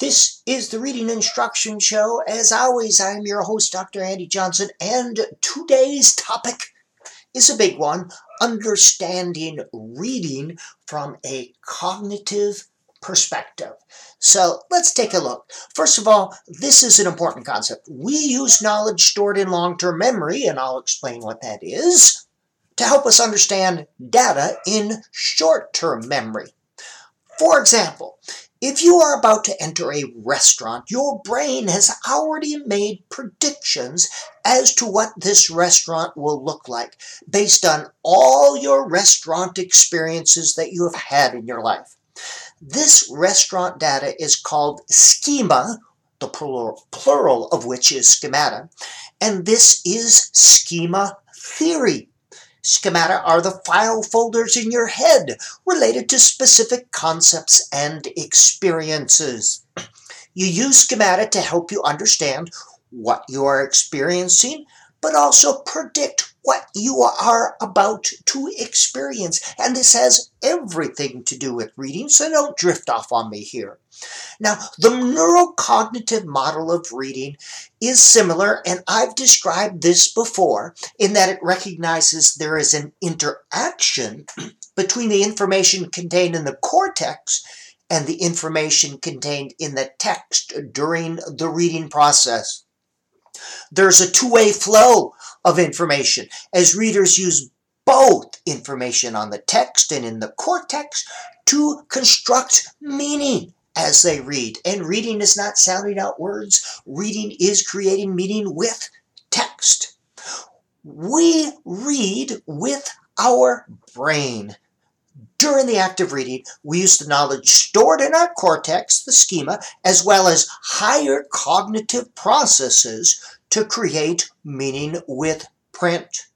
This is the Reading Instruction Show. As always, I'm your host, Dr. Andy Johnson, and today's topic is a big one understanding reading from a cognitive perspective. So let's take a look. First of all, this is an important concept. We use knowledge stored in long term memory, and I'll explain what that is, to help us understand data in short term memory. For example, if you are about to enter a restaurant, your brain has already made predictions as to what this restaurant will look like based on all your restaurant experiences that you have had in your life. This restaurant data is called schema, the plural, of which is schemata, and this is schema theory. Schemata are the file folders in your head related to specific concepts and experiences. You use schemata to help you understand what you are experiencing, but also predict what you are about to experience. And this has everything to do with reading, so don't drift off on me here. Now, the neurocognitive model of reading is similar, and I've described this before in that it recognizes there is an interaction between the information contained in the cortex and the information contained in the text during the reading process. There's a two way flow of information as readers use both information on the text and in the cortex to construct meaning as they read. And reading is not sounding out words, reading is creating meaning with text. We read with our brain. During the act of reading, we use the knowledge stored in our cortex, the schema, as well as higher cognitive processes to create meaning with print.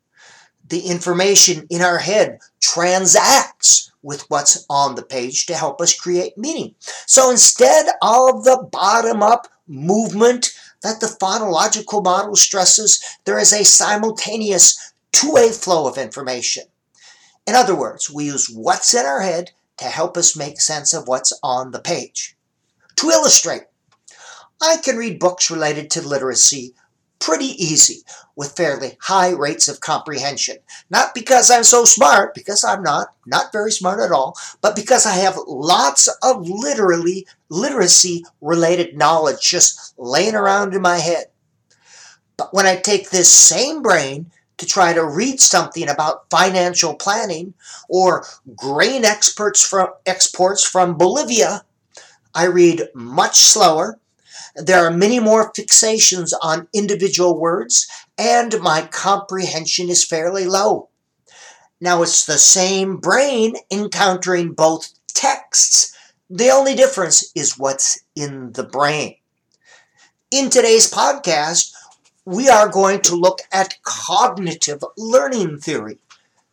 The information in our head transacts with what's on the page to help us create meaning. So instead of the bottom up movement that the phonological model stresses, there is a simultaneous two way flow of information. In other words, we use what's in our head to help us make sense of what's on the page. To illustrate, I can read books related to literacy pretty easy with fairly high rates of comprehension. Not because I'm so smart, because I'm not, not very smart at all, but because I have lots of literally literacy related knowledge just laying around in my head. But when I take this same brain to try to read something about financial planning or grain experts from exports from Bolivia, I read much slower there are many more fixations on individual words, and my comprehension is fairly low. Now, it's the same brain encountering both texts. The only difference is what's in the brain. In today's podcast, we are going to look at cognitive learning theory.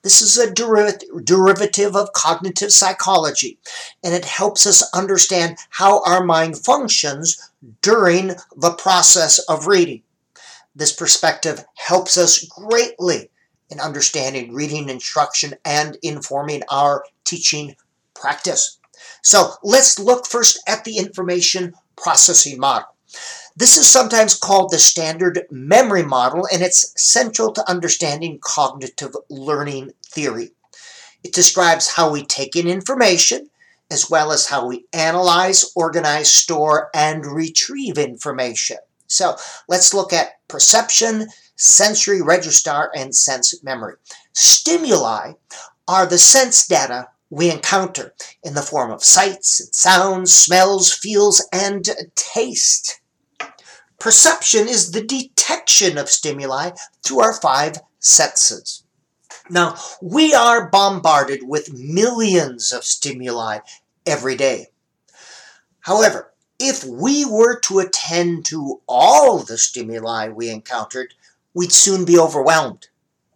This is a derivative of cognitive psychology, and it helps us understand how our mind functions during the process of reading. This perspective helps us greatly in understanding reading instruction and informing our teaching practice. So let's look first at the information processing model. This is sometimes called the standard memory model, and it's central to understanding cognitive learning theory. It describes how we take in information, as well as how we analyze, organize, store, and retrieve information. So let's look at perception, sensory register, and sense memory. Stimuli are the sense data we encounter in the form of sights and sounds, smells, feels, and taste. Perception is the detection of stimuli through our five senses. Now, we are bombarded with millions of stimuli every day. However, if we were to attend to all the stimuli we encountered, we'd soon be overwhelmed.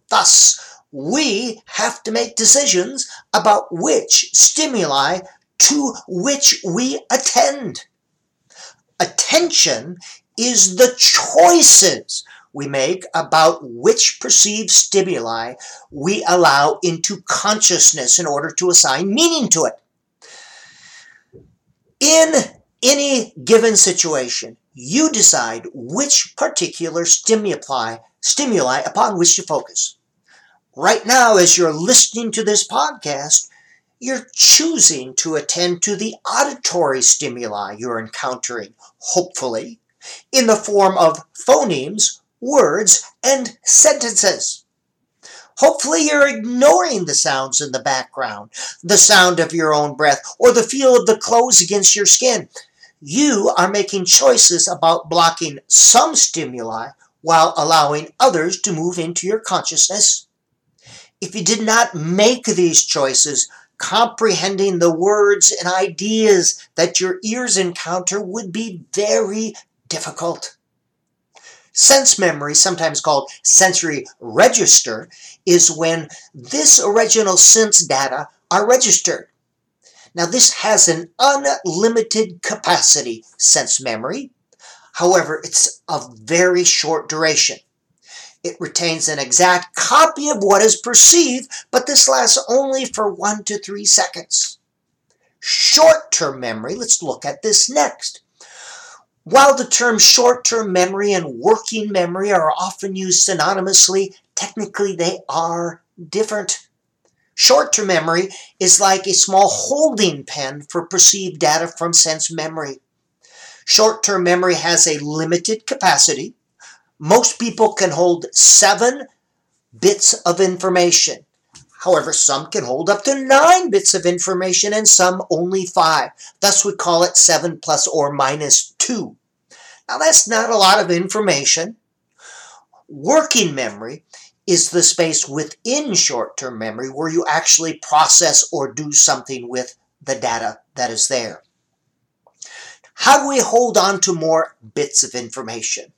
Thus, we have to make decisions about which stimuli to which we attend. Attention is the choices we make about which perceived stimuli we allow into consciousness in order to assign meaning to it. In any given situation, you decide which particular stimuli, stimuli upon which to focus. Right now, as you're listening to this podcast, you're choosing to attend to the auditory stimuli you're encountering, hopefully, in the form of phonemes, words, and sentences. Hopefully, you're ignoring the sounds in the background, the sound of your own breath, or the feel of the clothes against your skin. You are making choices about blocking some stimuli while allowing others to move into your consciousness. If you did not make these choices, comprehending the words and ideas that your ears encounter would be very difficult. Sense memory, sometimes called sensory register, is when this original sense data are registered. Now, this has an unlimited capacity, sense memory. However, it's of very short duration. It retains an exact copy of what is perceived, but this lasts only for one to three seconds. Short-term memory, let's look at this next. While the term short-term memory and working memory are often used synonymously, technically they are different. Short-term memory is like a small holding pen for perceived data from sense memory. Short-term memory has a limited capacity, most people can hold seven bits of information. However, some can hold up to nine bits of information and some only five. Thus, we call it 7 plus or minus 2. Now, that's not a lot of information. Working memory is the space within short-term memory where you actually process or do something with the data that is there. How do we hold on to more bits of information?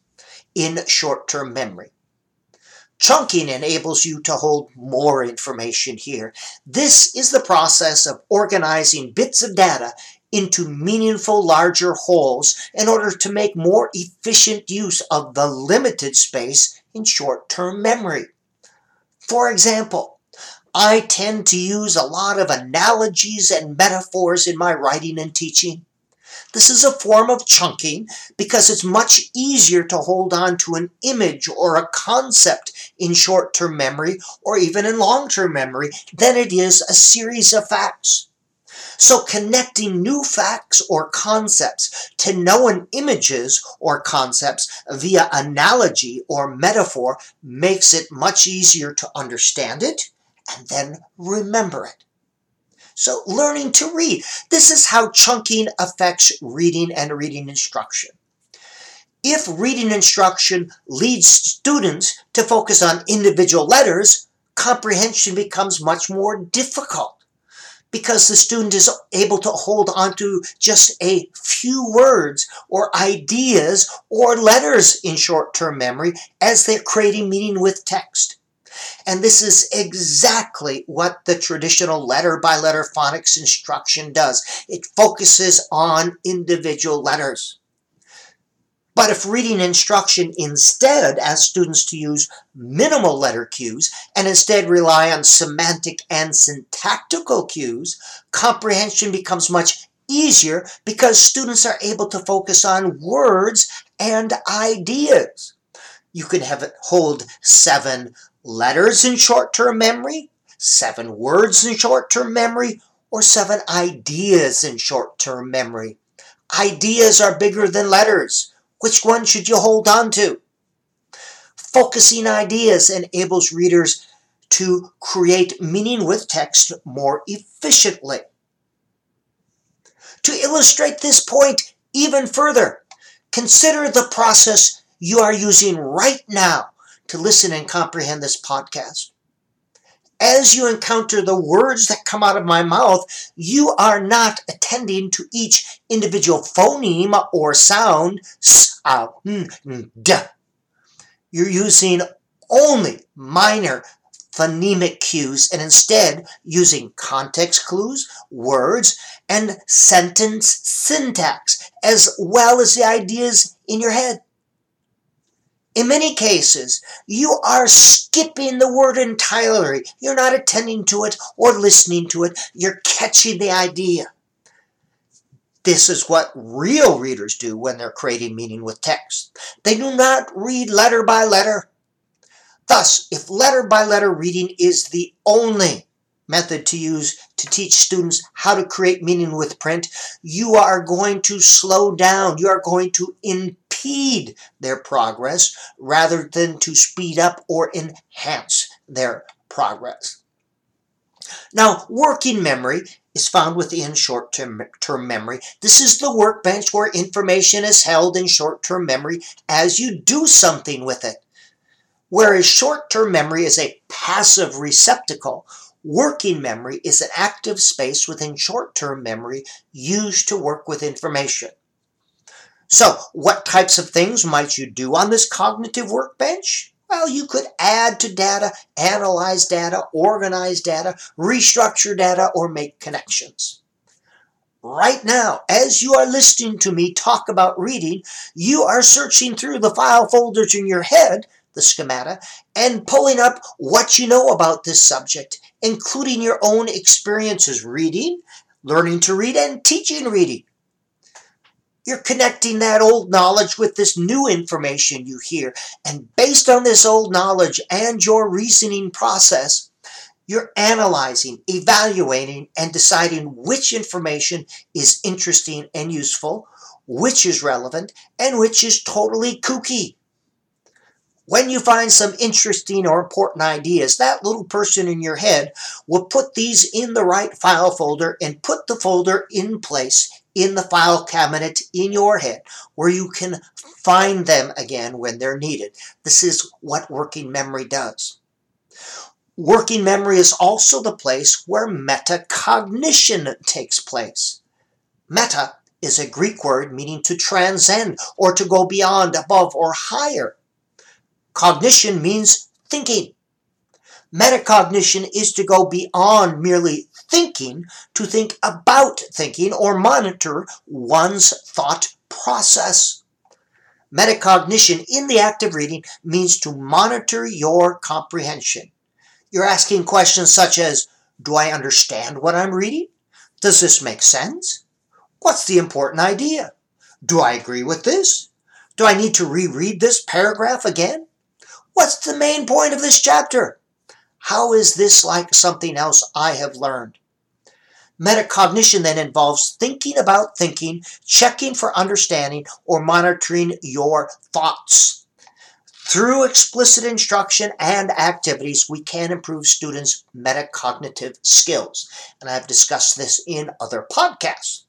in short-term memory. Chunking enables you to hold more information here. This is the process of organizing bits of data into meaningful larger wholes in order to make more efficient use of the limited space in short-term memory. For example, I tend to use a lot of analogies and metaphors in my writing and teaching. This is a form of chunking because it's much easier to hold on to an image or a concept in short-term memory or even in long-term memory than it is a series of facts. So connecting new facts or concepts to known images or concepts via analogy or metaphor makes it much easier to understand it and then remember it. So learning to read. This is how chunking affects reading and reading instruction. If reading instruction leads students to focus on individual letters, comprehension becomes much more difficult because the student is able to hold on to just a few words or ideas or letters in short-term memory as they're creating meaning with text. And this is exactly what the traditional letter by letter phonics instruction does. It focuses on individual letters. But if reading instruction instead asks students to use minimal letter cues and instead rely on semantic and syntactical cues, comprehension becomes much easier because students are able to focus on words and ideas. You can have it hold seven letters in short-term memory, seven words in short-term memory, or seven ideas in short-term memory. Ideas are bigger than letters. Which one should you hold on to? Focusing ideas enables readers to create meaning with text more efficiently. To illustrate this point even further, consider the process you are using right now to listen and comprehend this podcast. As you encounter the words that come out of my mouth, you are not attending to each individual phoneme or sound. You're using only minor phonemic cues and instead using context clues, words, and sentence syntax, as well as the ideas in your head. In many cases, you are skipping the word entirely. You're not attending to it or listening to it. You're catching the idea. This is what real readers do when they're creating meaning with text. They do not read letter by letter. Thus, if letter by letter reading is the only method to use to teach students how to create meaning with print, you are going to slow down. You are going to impede their progress rather than to speed up or enhance their progress. Now, working memory is found within short-term memory. This is the workbench where information is held in short-term memory as you do something with it. Whereas short-term memory is a passive receptacle, working memory is an active space within short-term memory used to work with information. So, what types of things might you do on this cognitive workbench? Well, you could add to data, analyze data, organize data, restructure data, or make connections. Right now, as you are listening to me talk about reading, you are searching through the file folders in your head, the schemata, and pulling up what you know about this subject, including your own experiences reading, learning to read, and teaching reading. You're connecting that old knowledge with this new information you hear. And based on this old knowledge and your reasoning process, you're analyzing, evaluating, and deciding which information is interesting and useful, which is relevant, and which is totally kooky. When you find some interesting or important ideas, that little person in your head will put these in the right file folder and put the folder in place in the file cabinet in your head where you can find them again when they're needed. This is what working memory does. Working memory is also the place where metacognition takes place. Meta is a Greek word meaning to transcend or to go beyond, above, or higher. Cognition means thinking. Metacognition is to go beyond merely thinking to think about thinking or monitor one's thought process. Metacognition in the act of reading means to monitor your comprehension. You're asking questions such as, do I understand what I'm reading? Does this make sense? What's the important idea? Do I agree with this? Do I need to reread this paragraph again? What's the main point of this chapter? How is this like something else I have learned? Metacognition then involves thinking about thinking, checking for understanding, or monitoring your thoughts. Through explicit instruction and activities, we can improve students' metacognitive skills. And I've discussed this in other podcasts.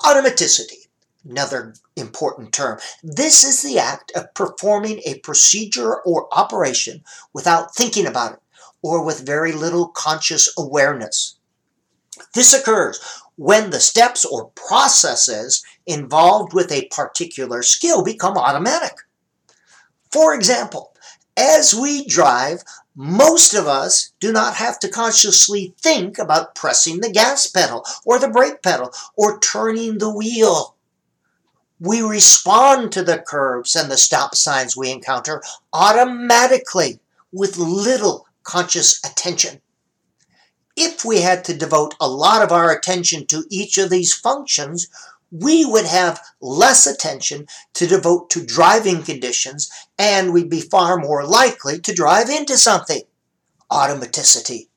Automaticity, another important term. This is the act of performing a procedure or operation without thinking about it or with very little conscious awareness. This occurs when the steps or processes involved with a particular skill become automatic. For example, as we drive, most of us do not have to consciously think about pressing the gas pedal or the brake pedal or turning the wheel. We respond to the curves and the stop signs we encounter automatically with little conscious attention. If we had to devote a lot of our attention to each of these functions, we would have less attention to devote to driving conditions and we'd be far more likely to drive into something. Automaticity.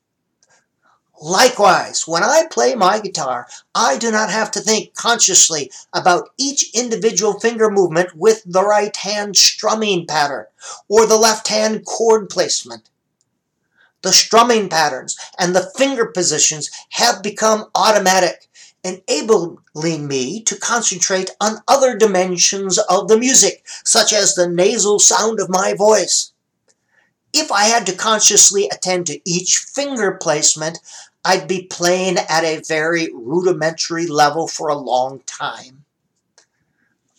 Likewise, when I play my guitar, I do not have to think consciously about each individual finger movement with the right hand strumming pattern or the left hand chord placement the strumming patterns, and the finger positions have become automatic, enabling me to concentrate on other dimensions of the music, such as the nasal sound of my voice. If I had to consciously attend to each finger placement, I'd be playing at a very rudimentary level for a long time.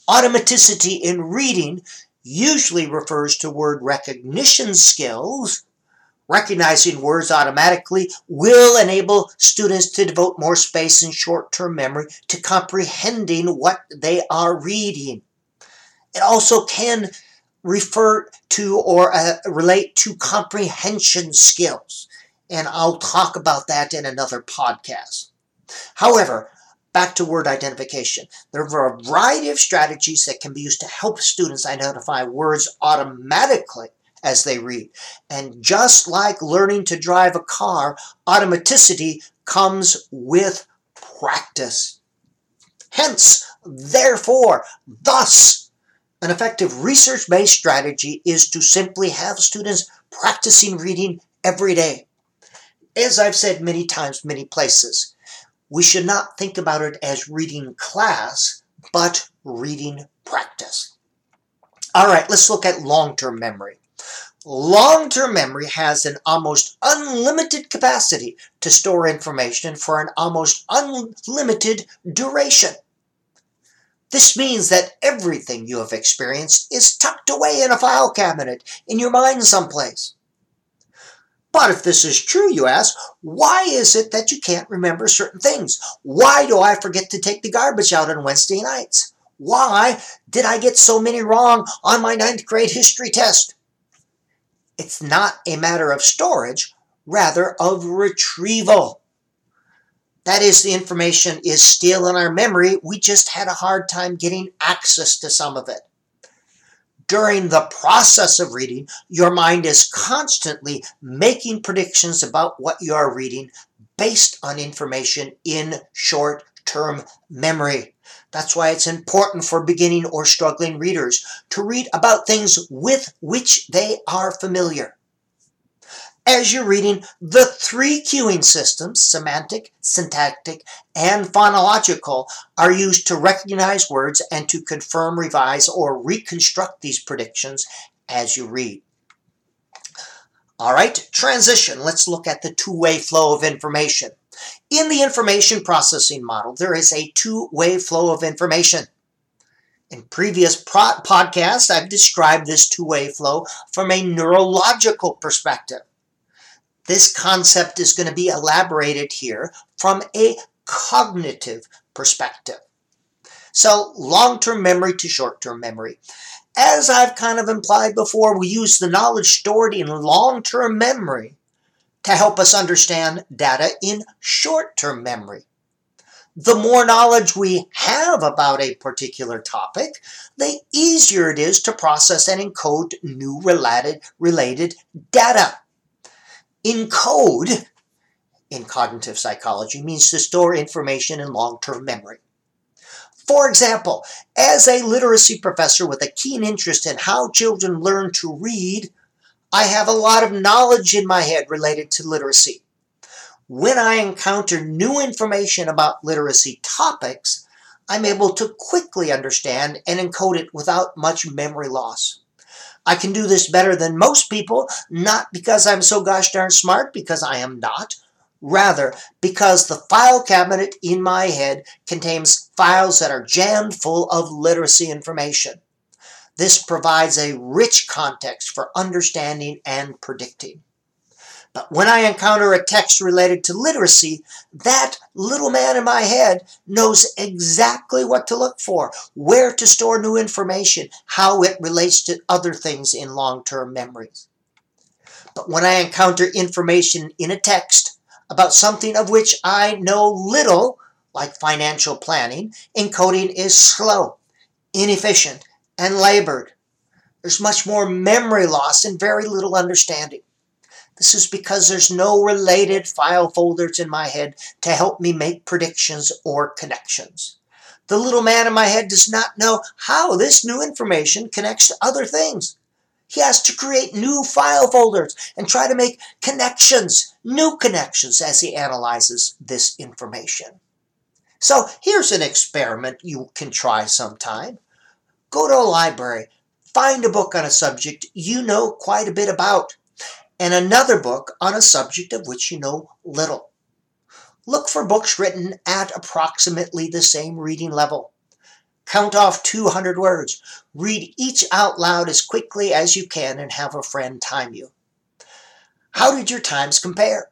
Automaticity in reading usually refers to word recognition skills, Recognizing words automatically will enable students to devote more space in short-term memory to comprehending what they are reading. It also can refer to or uh, relate to comprehension skills. And I'll talk about that in another podcast. However, back to word identification. There are a variety of strategies that can be used to help students identify words automatically as they read. And just like learning to drive a car, automaticity comes with practice. Hence, therefore, thus, an effective research-based strategy is to simply have students practicing reading every day. As I've said many times, many places, we should not think about it as reading class, but reading practice. All right, let's look at long-term memory. Long-term memory has an almost unlimited capacity to store information for an almost unlimited duration. This means that everything you have experienced is tucked away in a file cabinet in your mind someplace. But if this is true, you ask, why is it that you can't remember certain things? Why do I forget to take the garbage out on Wednesday nights? Why did I get so many wrong on my ninth grade history test? It's not a matter of storage, rather of retrieval. That is, the information is still in our memory. We just had a hard time getting access to some of it. During the process of reading, your mind is constantly making predictions about what you are reading based on information in short term memory. That's why it's important for beginning or struggling readers to read about things with which they are familiar as you're reading the three cueing systems, semantic, syntactic, and phonological, are used to recognize words and to confirm, revise, or reconstruct these predictions as you read. All right, transition. Let's look at the two-way flow of information. In the information processing model, there is a two-way flow of information. In previous podcasts, I've described this two-way flow from a neurological perspective. This concept is going to be elaborated here from a cognitive perspective. So long-term memory to short-term memory. As I've kind of implied before, we use the knowledge stored in long-term memory to help us understand data in short-term memory. The more knowledge we have about a particular topic, the easier it is to process and encode new related, related data. Encode in cognitive psychology means to store information in long-term memory. For example, as a literacy professor with a keen interest in how children learn to read, I have a lot of knowledge in my head related to literacy. When I encounter new information about literacy topics, I'm able to quickly understand and encode it without much memory loss. I can do this better than most people, not because I'm so gosh darn smart, because I am not. Rather, because the file cabinet in my head contains files that are jammed full of literacy information. This provides a rich context for understanding and predicting. But when I encounter a text related to literacy, that little man in my head knows exactly what to look for, where to store new information, how it relates to other things in long-term memories. But when I encounter information in a text about something of which I know little, like financial planning, encoding is slow, inefficient, and labored. There's much more memory loss and very little understanding. This is because there's no related file folders in my head to help me make predictions or connections. The little man in my head does not know how this new information connects to other things. He has to create new file folders and try to make connections, new connections, as he analyzes this information. So here's an experiment you can try sometime. Go to a library, find a book on a subject you know quite a bit about and another book on a subject of which you know little. Look for books written at approximately the same reading level. Count off 200 words. Read each out loud as quickly as you can and have a friend time you. How did your times compare?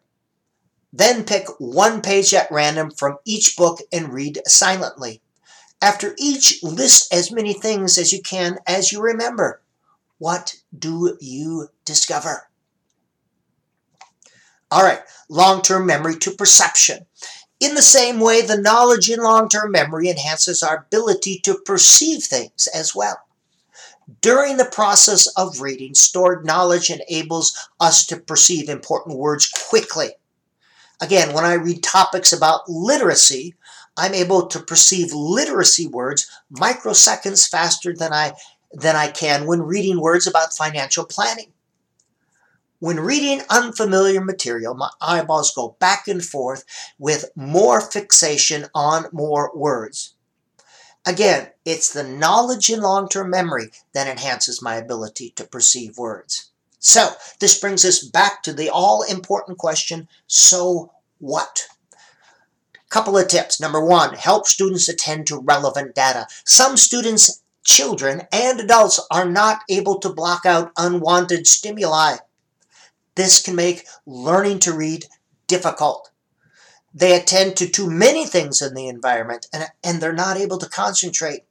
Then pick one page at random from each book and read silently. After each, list as many things as you can as you remember. What do you discover? All right, long-term memory to perception. In the same way, the knowledge in long-term memory enhances our ability to perceive things as well. During the process of reading, stored knowledge enables us to perceive important words quickly. Again, when I read topics about literacy, I'm able to perceive literacy words microseconds faster than I, than I can when reading words about financial planning. When reading unfamiliar material, my eyeballs go back and forth with more fixation on more words. Again, it's the knowledge in long-term memory that enhances my ability to perceive words. So, this brings us back to the all-important question, so what? Couple of tips. Number one, help students attend to relevant data. Some students, children, and adults are not able to block out unwanted stimuli. This can make learning to read difficult. They attend to too many things in the environment and, and they're not able to concentrate.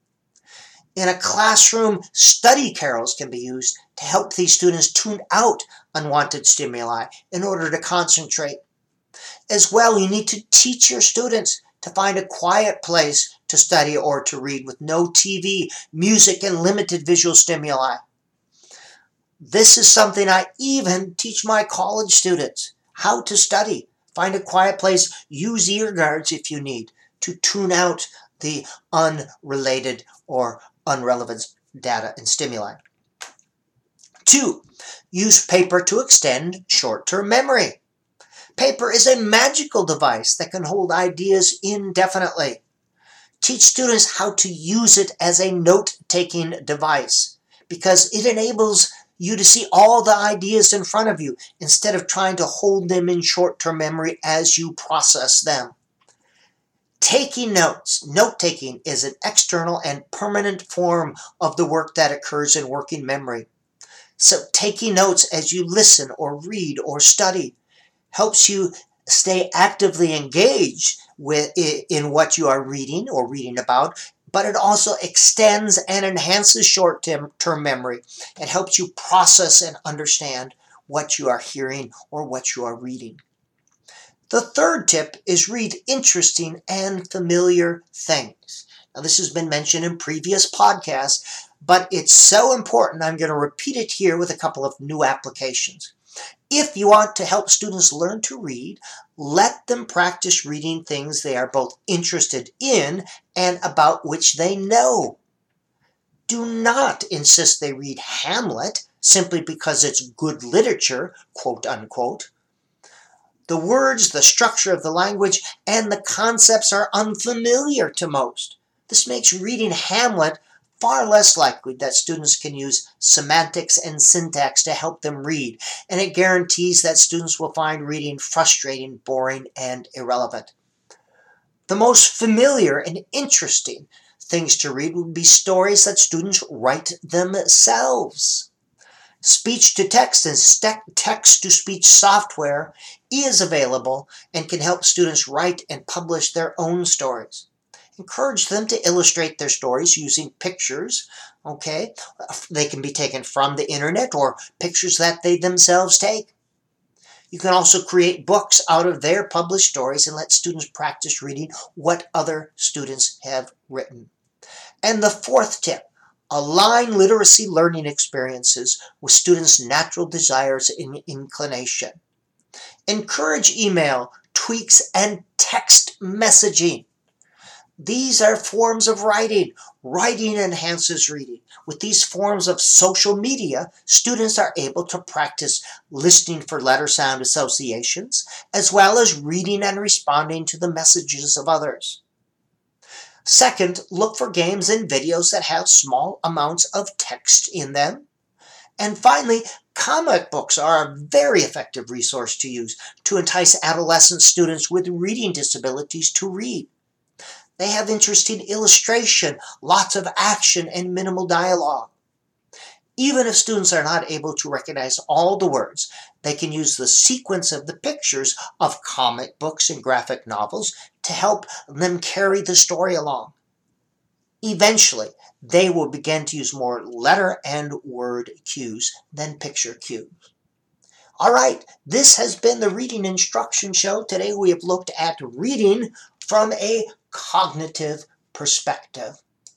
In a classroom, study carrels can be used to help these students tune out unwanted stimuli in order to concentrate. As well, you need to teach your students to find a quiet place to study or to read with no TV, music, and limited visual stimuli. This is something I even teach my college students how to study. Find a quiet place, use ear guards if you need to tune out the unrelated or unrelevant data and stimuli. Two, use paper to extend short-term memory. Paper is a magical device that can hold ideas indefinitely. Teach students how to use it as a note-taking device because it enables you to see all the ideas in front of you instead of trying to hold them in short-term memory as you process them. Taking notes, note-taking is an external and permanent form of the work that occurs in working memory. So taking notes as you listen or read or study helps you stay actively engaged with in what you are reading or reading about but it also extends and enhances short-term memory. It helps you process and understand what you are hearing or what you are reading. The third tip is read interesting and familiar things. Now, this has been mentioned in previous podcasts, but it's so important I'm going to repeat it here with a couple of new applications. If you want to help students learn to read, let them practice reading things they are both interested in and about which they know. Do not insist they read Hamlet simply because it's good literature, quote unquote. The words, the structure of the language, and the concepts are unfamiliar to most. This makes reading Hamlet far less likely that students can use semantics and syntax to help them read, and it guarantees that students will find reading frustrating, boring, and irrelevant. The most familiar and interesting things to read would be stories that students write themselves. Speech to text and text to speech software is available and can help students write and publish their own stories encourage them to illustrate their stories using pictures, okay? They can be taken from the internet or pictures that they themselves take. You can also create books out of their published stories and let students practice reading what other students have written. And the fourth tip, align literacy learning experiences with students' natural desires and inclination. Encourage email, tweaks, and text messaging. These are forms of writing. Writing enhances reading. With these forms of social media, students are able to practice listening for letter sound associations, as well as reading and responding to the messages of others. Second, look for games and videos that have small amounts of text in them. And finally, comic books are a very effective resource to use to entice adolescent students with reading disabilities to read. They have interesting illustration, lots of action, and minimal dialogue. Even if students are not able to recognize all the words, they can use the sequence of the pictures of comic books and graphic novels to help them carry the story along. Eventually, they will begin to use more letter and word cues than picture cues. All right, this has been the Reading Instruction Show. Today we have looked at reading from a cognitive perspective.